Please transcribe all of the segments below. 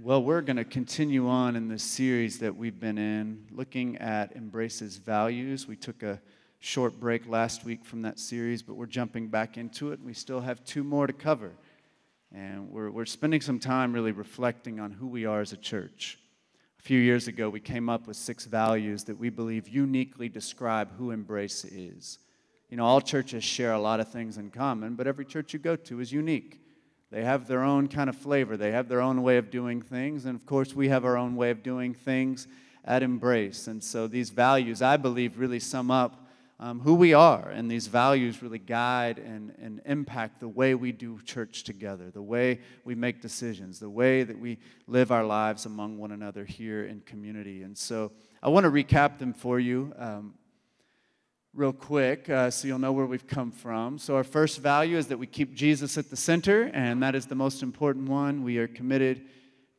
Well, we're going to continue on in this series that we've been in, looking at Embrace's values. We took a short break last week from that series, but we're jumping back into it. We still have two more to cover. And we're, we're spending some time really reflecting on who we are as a church. A few years ago, we came up with six values that we believe uniquely describe who Embrace is. You know, all churches share a lot of things in common, but every church you go to is unique. They have their own kind of flavor, they have their own way of doing things. And of course, we have our own way of doing things at Embrace. And so these values, I believe, really sum up um, who we are. And these values really guide and, and impact the way we do church together, the way we make decisions, the way that we live our lives among one another here in community. And so I want to recap them for you. Um, real quick uh, so you'll know where we've come from. So, our first value is that we keep Jesus at the center, and that is the most important one. We are committed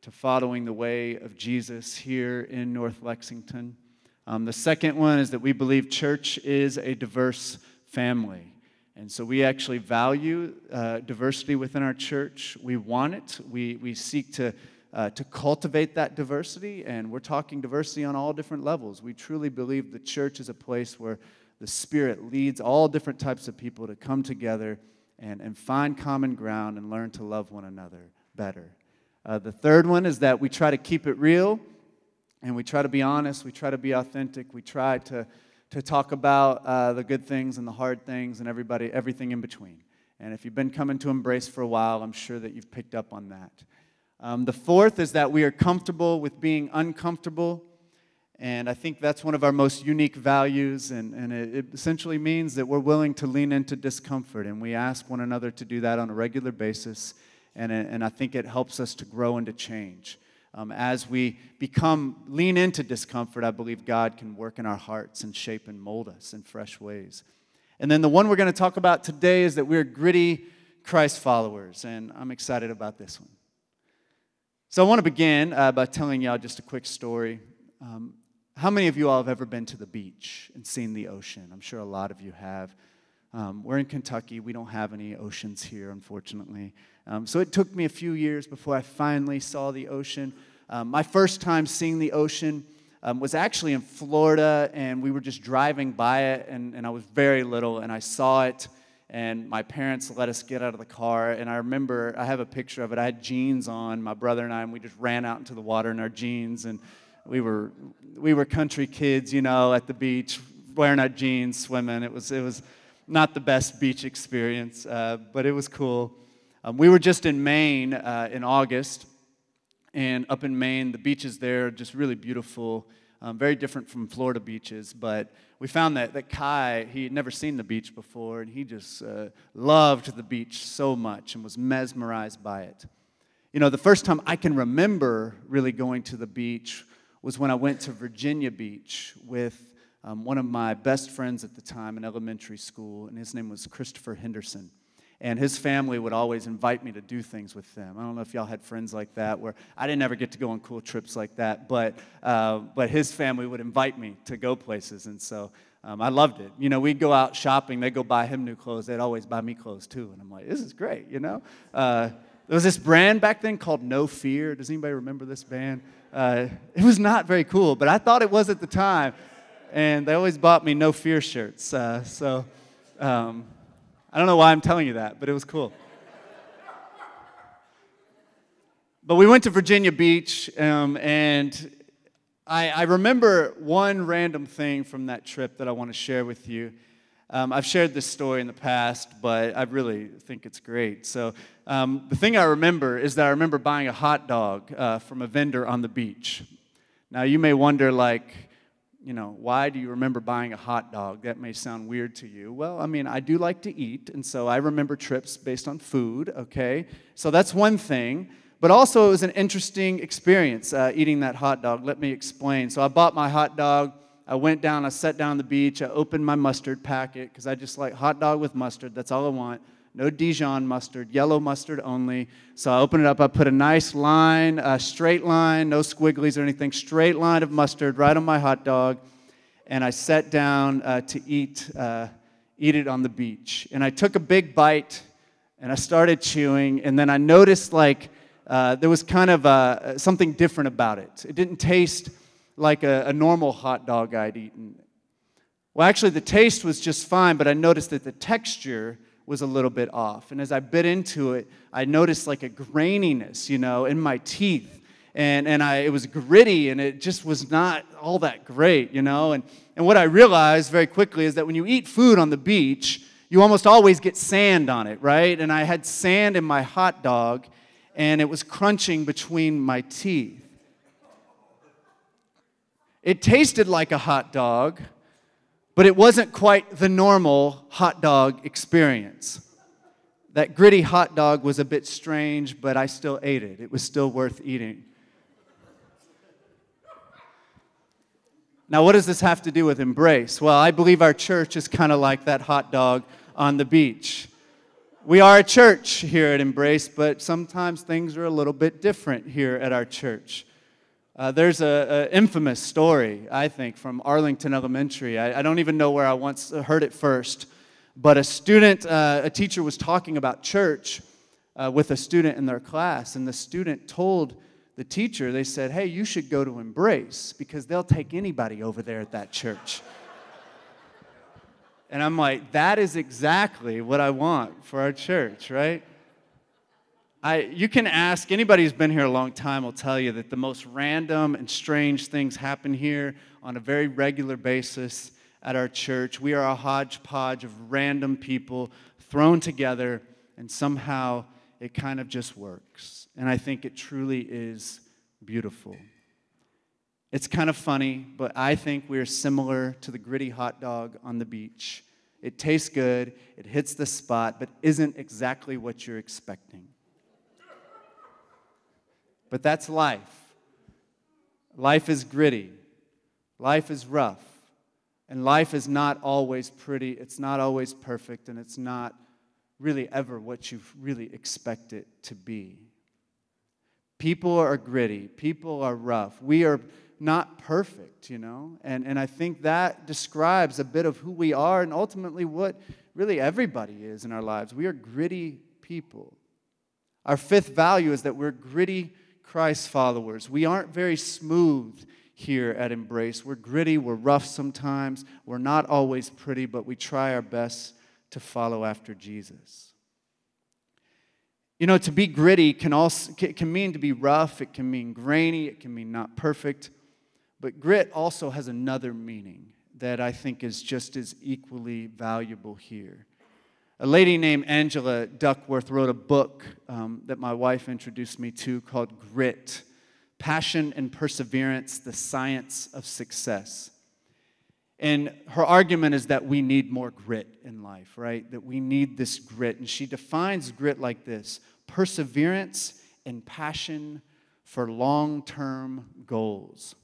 to following the way of Jesus here in North Lexington. Um, the second one is that we believe church is a diverse family. And so we actually value uh, diversity within our church. We want it. We, we seek to, uh, to cultivate that diversity, and we're talking diversity on all different levels. We truly believe the church is a place where the Spirit leads all different types of people to come together and, and find common ground and learn to love one another better. Uh, the third one is that we try to keep it real and we try to be honest, we try to be authentic, we try to, to talk about uh, the good things and the hard things and everybody, everything in between. And if you've been coming to Embrace for a while, I'm sure that you've picked up on that. Um, the fourth is that we are comfortable with being uncomfortable and I think that's one of our most unique values. And, and it, it, essentially means that we're willing to lean into discomfort. And we ask one another to do that on a regular basis. And, and I think it helps us to grow and to change. Um, as we become, lean into discomfort, I believe God can work in our hearts and shape and mold us in fresh ways. And then the one we're going to talk about today is that we're gritty Christ followers. And I'm excited about this one. So I want to begin uh, by telling y'all just a quick story. Um, how many of you all have ever been to the beach and seen the ocean? I'm sure a lot of you have. Um, we're in Kentucky. We don't have any oceans here, unfortunately. Um, so it took me a few years before I finally saw the ocean. Um, my first time seeing the ocean um, was actually in Florida, and we were just driving by it, and, and I was very little, and I saw it, and my parents let us get out of the car. And I remember, I have a picture of it. I had jeans on, my brother and I, and we just ran out into the water in our jeans. And we were we were country kids, you know, at the beach, wearing our jeans, swimming. It was it was not the best beach experience, uh, but it was cool. Um, we were just in Maine uh, in August, and up in Maine, the beaches there are just really beautiful, um, very different from Florida beaches. But we found that, that Kai, he had never seen the beach before, and he just uh, loved the beach so much and was mesmerized by it. You know, the first time I can remember really going to the beach was when I went to Virginia Beach with um, one of my best friends at the time in elementary school, and his name was Christopher Henderson. And his family would always invite me to do things with them. I don't know if y'all had friends like that, where I didn't ever get to go on cool trips like that, but, uh, but his family would invite me to go places. And so um, I loved it. You know, we'd go out shopping, they'd go buy him new clothes, they'd always buy me clothes too. And I'm like, this is great, you know? Uh, there was this brand back then called No Fear. Does anybody remember this band? Uh, it was not very cool, but I thought it was at the time. And they always bought me No Fear shirts. Uh, so um, I don't know why I'm telling you that, but it was cool. But we went to Virginia Beach, um, and I, I remember one random thing from that trip that I want to share with you. Um, I've shared this story in the past, but I really think it's great. So, um, the thing I remember is that I remember buying a hot dog uh, from a vendor on the beach. Now, you may wonder, like, you know, why do you remember buying a hot dog? That may sound weird to you. Well, I mean, I do like to eat, and so I remember trips based on food, okay? So that's one thing. But also, it was an interesting experience uh, eating that hot dog. Let me explain. So I bought my hot dog I went down, I sat down on the beach, I opened my mustard packet because I just like hot dog with mustard. That's all I want. No Dijon mustard, yellow mustard only. So I opened it up, I put a nice line, a straight line, no squigglies or anything, straight line of mustard right on my hot dog. And I sat down uh, to eat, uh, eat it on the beach. And I took a big bite and I started chewing, and then I noticed like uh, there was kind of uh, something different about it. It didn't taste like a, a normal hot dog I'd eaten. Well, actually, the taste was just fine, but I noticed that the texture was a little bit off. And as I bit into it, I noticed like a graininess, you know, in my teeth. And, and I, it was gritty and it just was not all that great, you know. And, and what I realized very quickly is that when you eat food on the beach, you almost always get sand on it, right? And I had sand in my hot dog and it was crunching between my teeth. It tasted like a hot dog, but it wasn't quite the normal hot dog experience. That gritty hot dog was a bit strange, but I still ate it. It was still worth eating. Now, what does this have to do with embrace? Well, I believe our church is kind of like that hot dog on the beach. We are a church here at Embrace, but sometimes things are a little bit different here at our church. Uh, there's an infamous story, I think, from Arlington Elementary. I, I, don't even know where I once heard it first, but a student, uh, a teacher was talking about church uh, with a student in their class, and the student told the teacher, they said, Hey, you should go to Embrace because they'll take anybody over there at that church. and I'm like, That is exactly what I want for our church, right? I, you can ask anybody who's been here a long time will tell you that the most random and strange things happen here on a very regular basis at our church. We are a hodgepodge of random people thrown together, and somehow it kind of just works. And I think it truly is beautiful. It's kind of funny, but I think we're similar to the gritty hot dog on the beach. It tastes good, it hits the spot, but isn't exactly what you're expecting. But that's life. Life is gritty, life is rough, and life is not always pretty, it's not always perfect, and it's not really ever what you really expect it to be. People are gritty, people are rough. We are not perfect, you know? And, and I think that describes a bit of who we are and ultimately what really everybody is in our lives. We are gritty people. Our fifth value is that we're gritty Christ followers. We aren't very smooth here at Embrace. We're gritty, we're rough sometimes, we're not always pretty, but we try our best to follow after Jesus. You know, to be gritty can also can mean to be rough, it can mean grainy, it can mean not perfect. But grit also has another meaning that I think is just as equally valuable here. A lady named Angela Duckworth wrote a book um, that my wife introduced me to called Grit Passion and Perseverance, the Science of Success. And her argument is that we need more grit in life, right? That we need this grit. And she defines grit like this perseverance and passion for long term goals.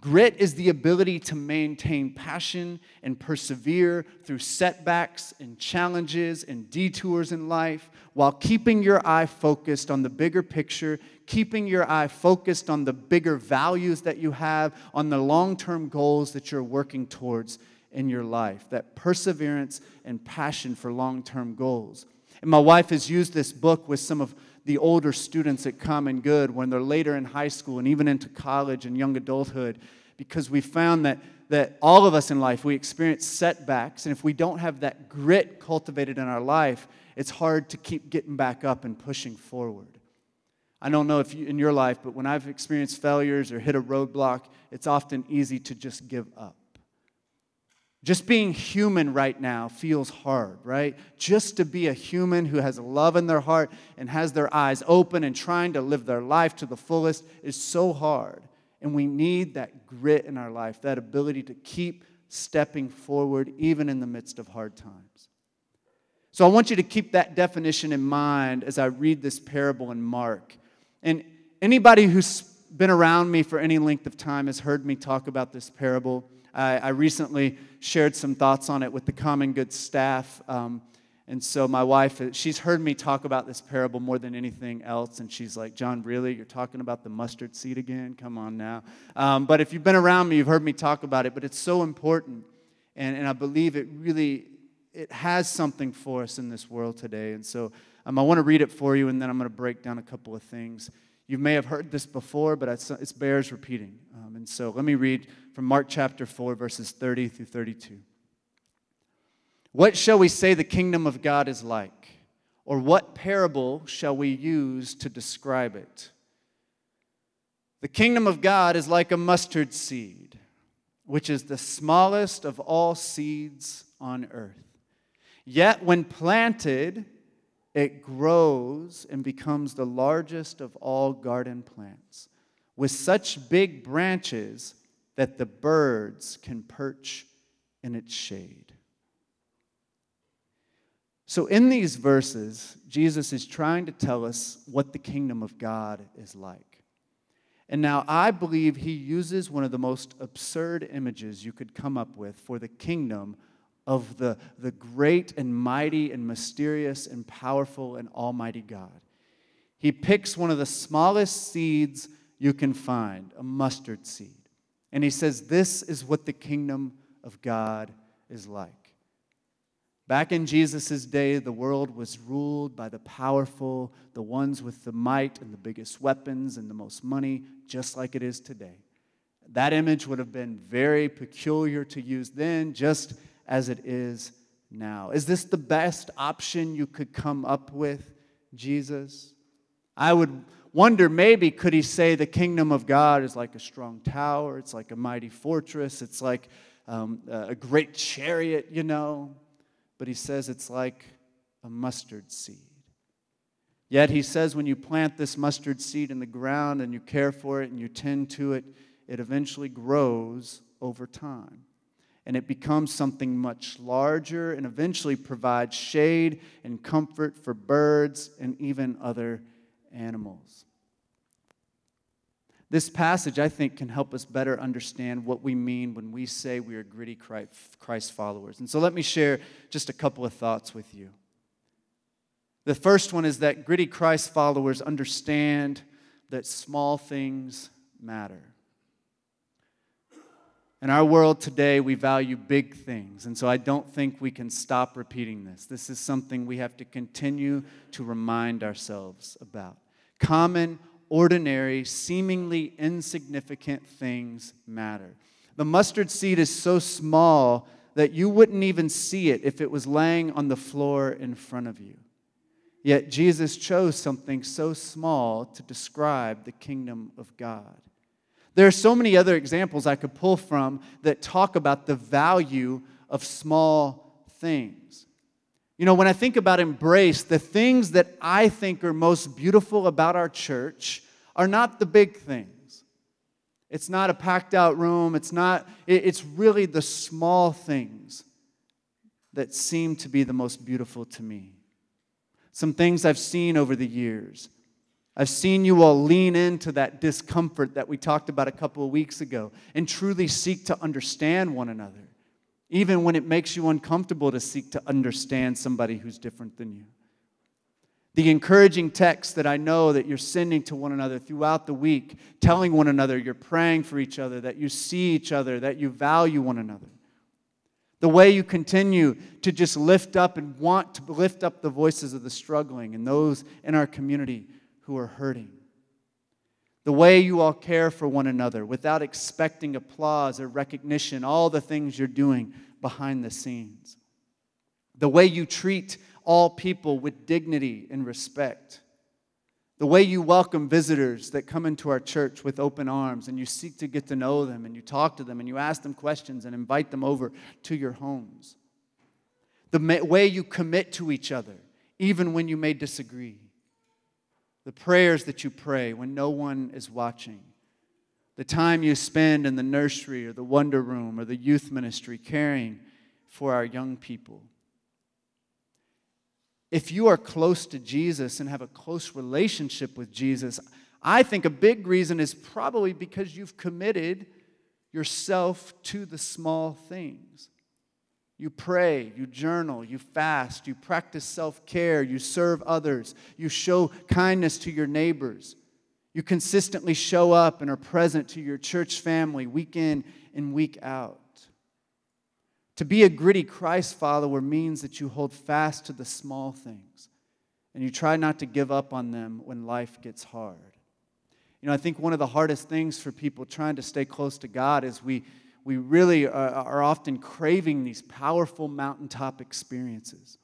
Grit is the ability to maintain passion and persevere through setbacks and challenges and detours in life while keeping your eye focused on the bigger picture, keeping your eye focused on the bigger values that you have, on the long term goals that you're working towards in your life. That perseverance and passion for long term goals. And my wife has used this book with some of the older students at Common Good when they're later in high school and even into college and young adulthood because we found that, that all of us in life, we experience setbacks. And if we don't have that grit cultivated in our life, it's hard to keep getting back up and pushing forward. I don't know if you, in your life, but when I've experienced failures or hit a roadblock, it's often easy to just give up. Just being human right now feels hard, right? Just to be a human who has love in their heart and has their eyes open and trying to live their life to the fullest is so hard. And we need that grit in our life, that ability to keep stepping forward even in the midst of hard times. So I want you to keep that definition in mind as I read this parable in Mark. And anybody who's been around me for any length of time has heard me talk about this parable. I, I recently shared some thoughts on it with the Common Good staff. Um, and so my wife, she's heard me talk about this parable more than anything else. And she's like, John, really? You're talking about the mustard seed again? Come on now. Um, but if you've been around me, you've heard me talk about it. But it's so important. And, and I believe it really, it has something for us in this world today. And so Um, I want to read it for you, and then I'm going to break down a couple of things. You may have heard this before, but it bears repeating. Um, and so let me read from Mark chapter 4, verses 30 through 32. What shall we say the kingdom of God is like? Or what parable shall we use to describe it? The kingdom of God is like a mustard seed, which is the smallest of all seeds on earth. Yet when planted, it grows and becomes the largest of all garden plants, with such big branches that the birds can perch in its shade. So, in these verses, Jesus is trying to tell us what the kingdom of God is like. And now, I believe he uses one of the most absurd images you could come up with for the kingdom of the, the great and mighty and mysterious and powerful and almighty God. He picks one of the smallest seeds you can find, a mustard seed. And he says, This is what the kingdom of God is like. Back in Jesus' day, the world was ruled by the powerful, the ones with the might and the biggest weapons and the most money, just like it is today. That image would have been very peculiar to use then, just as it is now. Is this the best option you could come up with, Jesus? I would wonder maybe could he say the kingdom of God is like a strong tower, it's like a mighty fortress, it's like um, a great chariot, you know? but he says it's like a mustard seed. Yet he says when you plant this mustard seed in the ground and you care for it and you tend to it, it eventually grows over time. And it becomes something much larger and eventually provides shade and comfort for birds and even other animals. This passage, I think, can help us better understand what we mean when we say we are gritty Christ followers. And so let me share just a couple of thoughts with you. The first one is that gritty Christ followers understand that small things matter. In our world today, we value big things, and so I don't think we can stop repeating this. This is something we have to continue to remind ourselves about. Common, ordinary, seemingly insignificant things matter. The mustard seed is so small that you wouldn't even see it if it was laying on the floor in front of you. Yet Jesus chose something so small to describe the kingdom of God. There are so many other examples I could pull from that talk about the value of small things. You know, when I think about embrace, the things that I think are most beautiful about our church are not the big things. It's not a packed out room, it's not, it's really the small things that seem to be the most beautiful to me. Some things I've seen over the years. I've seen you all lean into that discomfort that we talked about a couple of weeks ago and truly seek to understand one another even when it makes you uncomfortable to seek to understand somebody who's different than you. The encouraging text that I know that you're sending to one another throughout the week, telling one another you're praying for each other, that you see each other, that you value one another. The way you continue to just lift up and want to lift up the voices of the struggling and those in our community who are hurting. The way you all care for one another without expecting applause or recognition, all the things you're doing behind the scenes. The way you treat all people with dignity and respect. The way you welcome visitors that come into our church with open arms and you seek to get to know them and you talk to them and you ask them questions and invite them over to your homes. The way you commit to each other, even when you may disagree the prayers that you pray when no one is watching, the time you spend in the nursery or the wonder room or the youth ministry caring for our young people. If you are close to Jesus and have a close relationship with Jesus, I think a big reason is probably because you've committed yourself to the small things. You pray, you journal, you fast, you practice self care, you serve others, you show kindness to your neighbors. You consistently show up and are present to your church family week in and week out. To be a gritty Christ follower means that you hold fast to the small things and you try not to give up on them when life gets hard. You know, I think one of the hardest things for people trying to stay close to God is we, we really are, are often craving these powerful mountaintop experiences.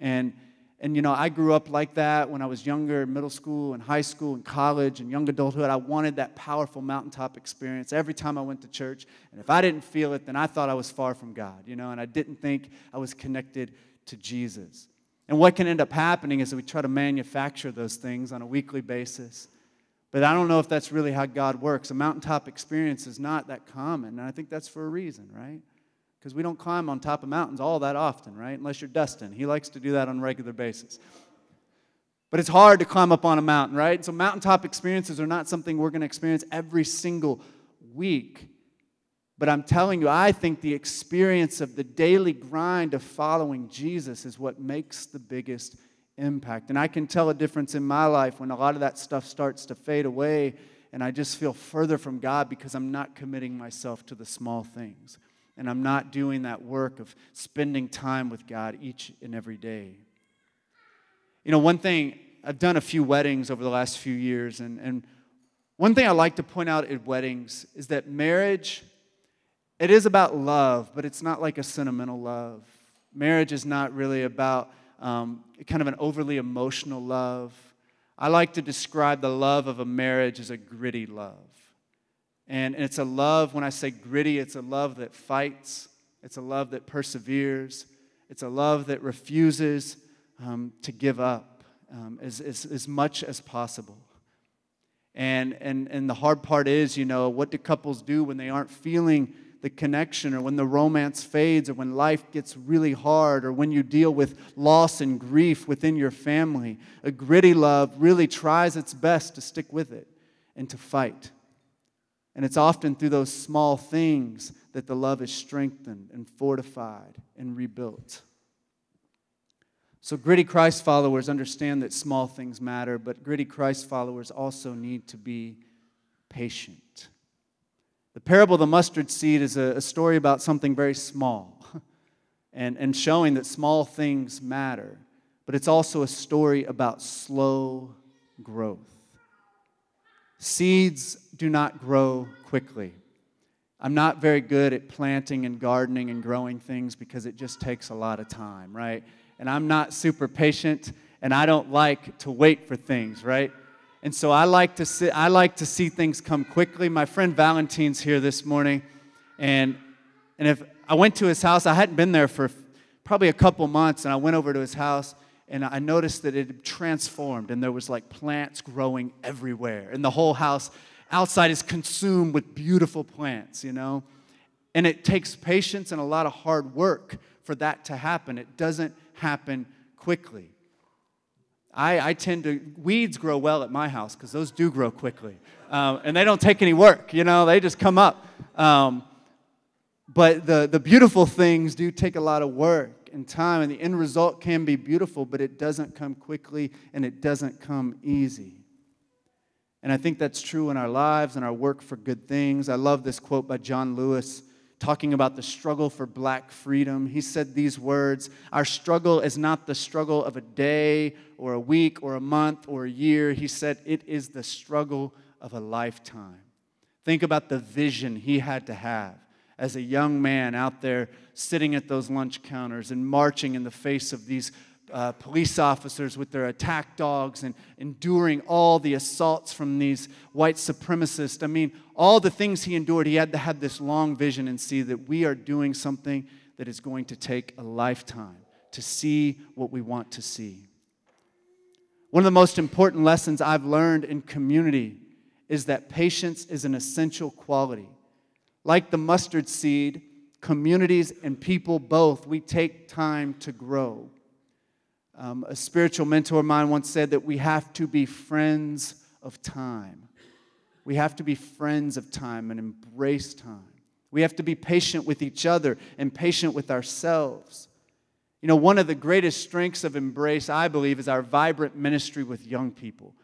And, and, you know, I grew up like that when I was younger, middle school and high school and college and young adulthood. I wanted that powerful mountaintop experience every time I went to church. And if I didn't feel it, then I thought I was far from God, you know, and I didn't think I was connected to Jesus. And what can end up happening is that we try to manufacture those things on a weekly basis. But I don't know if that's really how God works. A mountaintop experience is not that common, and I think that's for a reason, right? Because we don't climb on top of mountains all that often, right? Unless you're Dustin. He likes to do that on a regular basis. But it's hard to climb up on a mountain, right? So mountaintop experiences are not something we're going to experience every single week. But I'm telling you, I think the experience of the daily grind of following Jesus is what makes the biggest impact. And I can tell a difference in my life when a lot of that stuff starts to fade away and I just feel further from God because I'm not committing myself to the small things. And I'm not doing that work of spending time with God each and every day. You know, one thing, I've done a few weddings over the last few years, and, and one thing I like to point out at weddings is that marriage, it is about love, but it's not like a sentimental love. Marriage is not really about um, kind of an overly emotional love. I like to describe the love of a marriage as a gritty love. And, and it's a love, when I say gritty, it's a love that fights, it's a love that perseveres, it's a love that refuses um, to give up um, as, as, as much as possible. And, and, and the hard part is, you know, what do couples do when they aren't feeling the connection or when the romance fades or when life gets really hard or when you deal with loss and grief within your family. A gritty love really tries its best to stick with it and to fight. And it's often through those small things that the love is strengthened and fortified and rebuilt. So, gritty Christ followers understand that small things matter, but gritty Christ followers also need to be patient. The parable of the mustard seed is a, a story about something very small and, and showing that small things matter, but it's also a story about slow growth. Seeds do not grow quickly. I'm not very good at planting and gardening and growing things because it just takes a lot of time, right? And I'm not super patient and I don't like to wait for things, right? And so I like to see, I like to see things come quickly. My friend Valentine's here this morning, and, and if I went to his house, I hadn't been there for probably a couple months, and I went over to his house, and I noticed that it had transformed, and there was like plants growing everywhere, and the whole house outside is consumed with beautiful plants, you know. And it takes patience and a lot of hard work for that to happen. It doesn't happen quickly. I, I tend to, weeds grow well at my house because those do grow quickly. Um, and they don't take any work, you know, they just come up. Um, but the, the beautiful things do take a lot of work and time, and the end result can be beautiful, but it doesn't come quickly and it doesn't come easy. And I think that's true in our lives and our work for good things. I love this quote by John Lewis talking about the struggle for black freedom. He said these words Our struggle is not the struggle of a day or a week or a month or a year. He said it is the struggle of a lifetime. Think about the vision he had to have as a young man out there sitting at those lunch counters and marching in the face of these uh, police officers with their attack dogs and enduring all the assaults from these white supremacists. I mean, all the things he endured, he had to have this long vision and see that we are doing something that is going to take a lifetime to see what we want to see. One of the most important lessons I've learned in community is that patience is an essential quality. Like the mustard seed, communities and people both, we take time to grow. Um, a spiritual mentor of mine once said that we have to be friends of time. We have to be friends of time and embrace time. We have to be patient with each other and patient with ourselves. You know, one of the greatest strengths of Embrace, I believe, is our vibrant ministry with young people.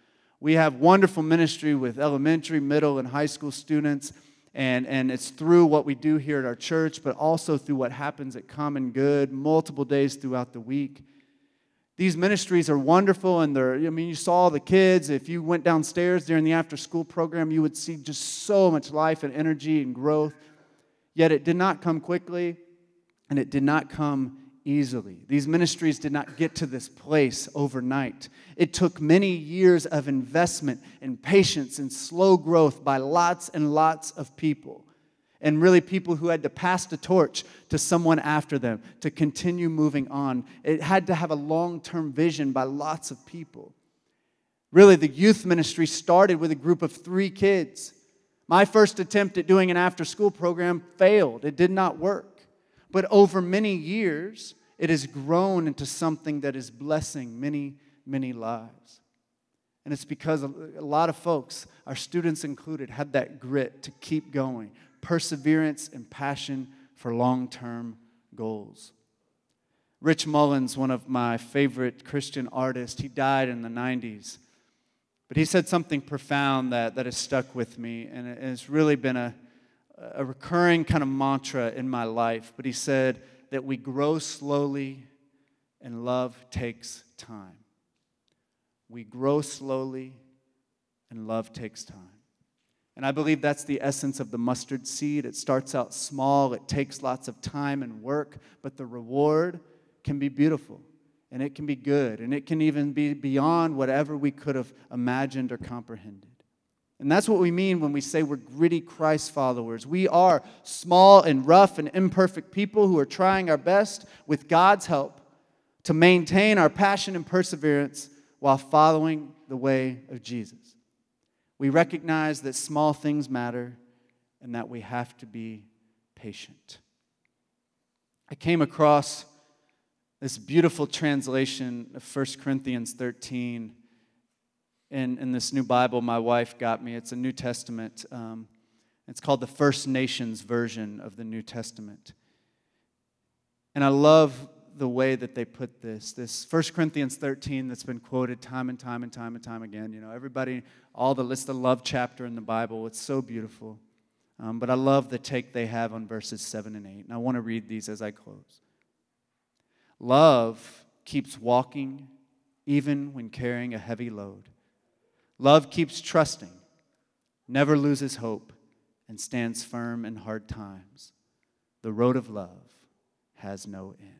We have wonderful ministry with elementary, middle, and high school students, and, and it's through what we do here at our church, but also through what happens at Common Good multiple days throughout the week. These ministries are wonderful, and they're, I mean, you saw the kids. If you went downstairs during the after school program, you would see just so much life and energy and growth. Yet it did not come quickly, and it did not come easily. These ministries did not get to this place overnight. It took many years of investment and patience and slow growth by lots and lots of people and really people who had to pass the torch to someone after them to continue moving on. It had to have a long term vision by lots of people. Really, the youth ministry started with a group of three kids. My first attempt at doing an after school program failed, it did not work. But over many years, it has grown into something that is blessing many, many lives. And it's because a lot of folks, our students included, had that grit to keep going, perseverance, and passion for long term goals. Rich Mullins, one of my favorite Christian artists, he died in the 90s. But he said something profound that, that has stuck with me, and it's really been a, a recurring kind of mantra in my life. But he said that we grow slowly and love takes time. We grow slowly and love takes time. And I believe that's the essence of the mustard seed. It starts out small, it takes lots of time and work, but the reward can be beautiful and it can be good and it can even be beyond whatever we could have imagined or comprehended. And that's what we mean when we say we're gritty Christ followers. We are small and rough and imperfect people who are trying our best with God's help to maintain our passion and perseverance while following the way of Jesus. We recognize that small things matter and that we have to be patient. I came across this beautiful translation of 1 Corinthians 13 in, in this new Bible my wife got me. It's a New Testament. Um, it's called the First Nations version of the New Testament. And I love the way that they put this. This 1 Corinthians 13 that's been quoted time and time and time and time again. You know, everybody, all the list, the love chapter in the Bible. It's so beautiful. Um, but I love the take they have on verses 7 and 8. And I want to read these as I close. Love keeps walking even when carrying a heavy load. Love keeps trusting, never loses hope, and stands firm in hard times. The road of love has no end.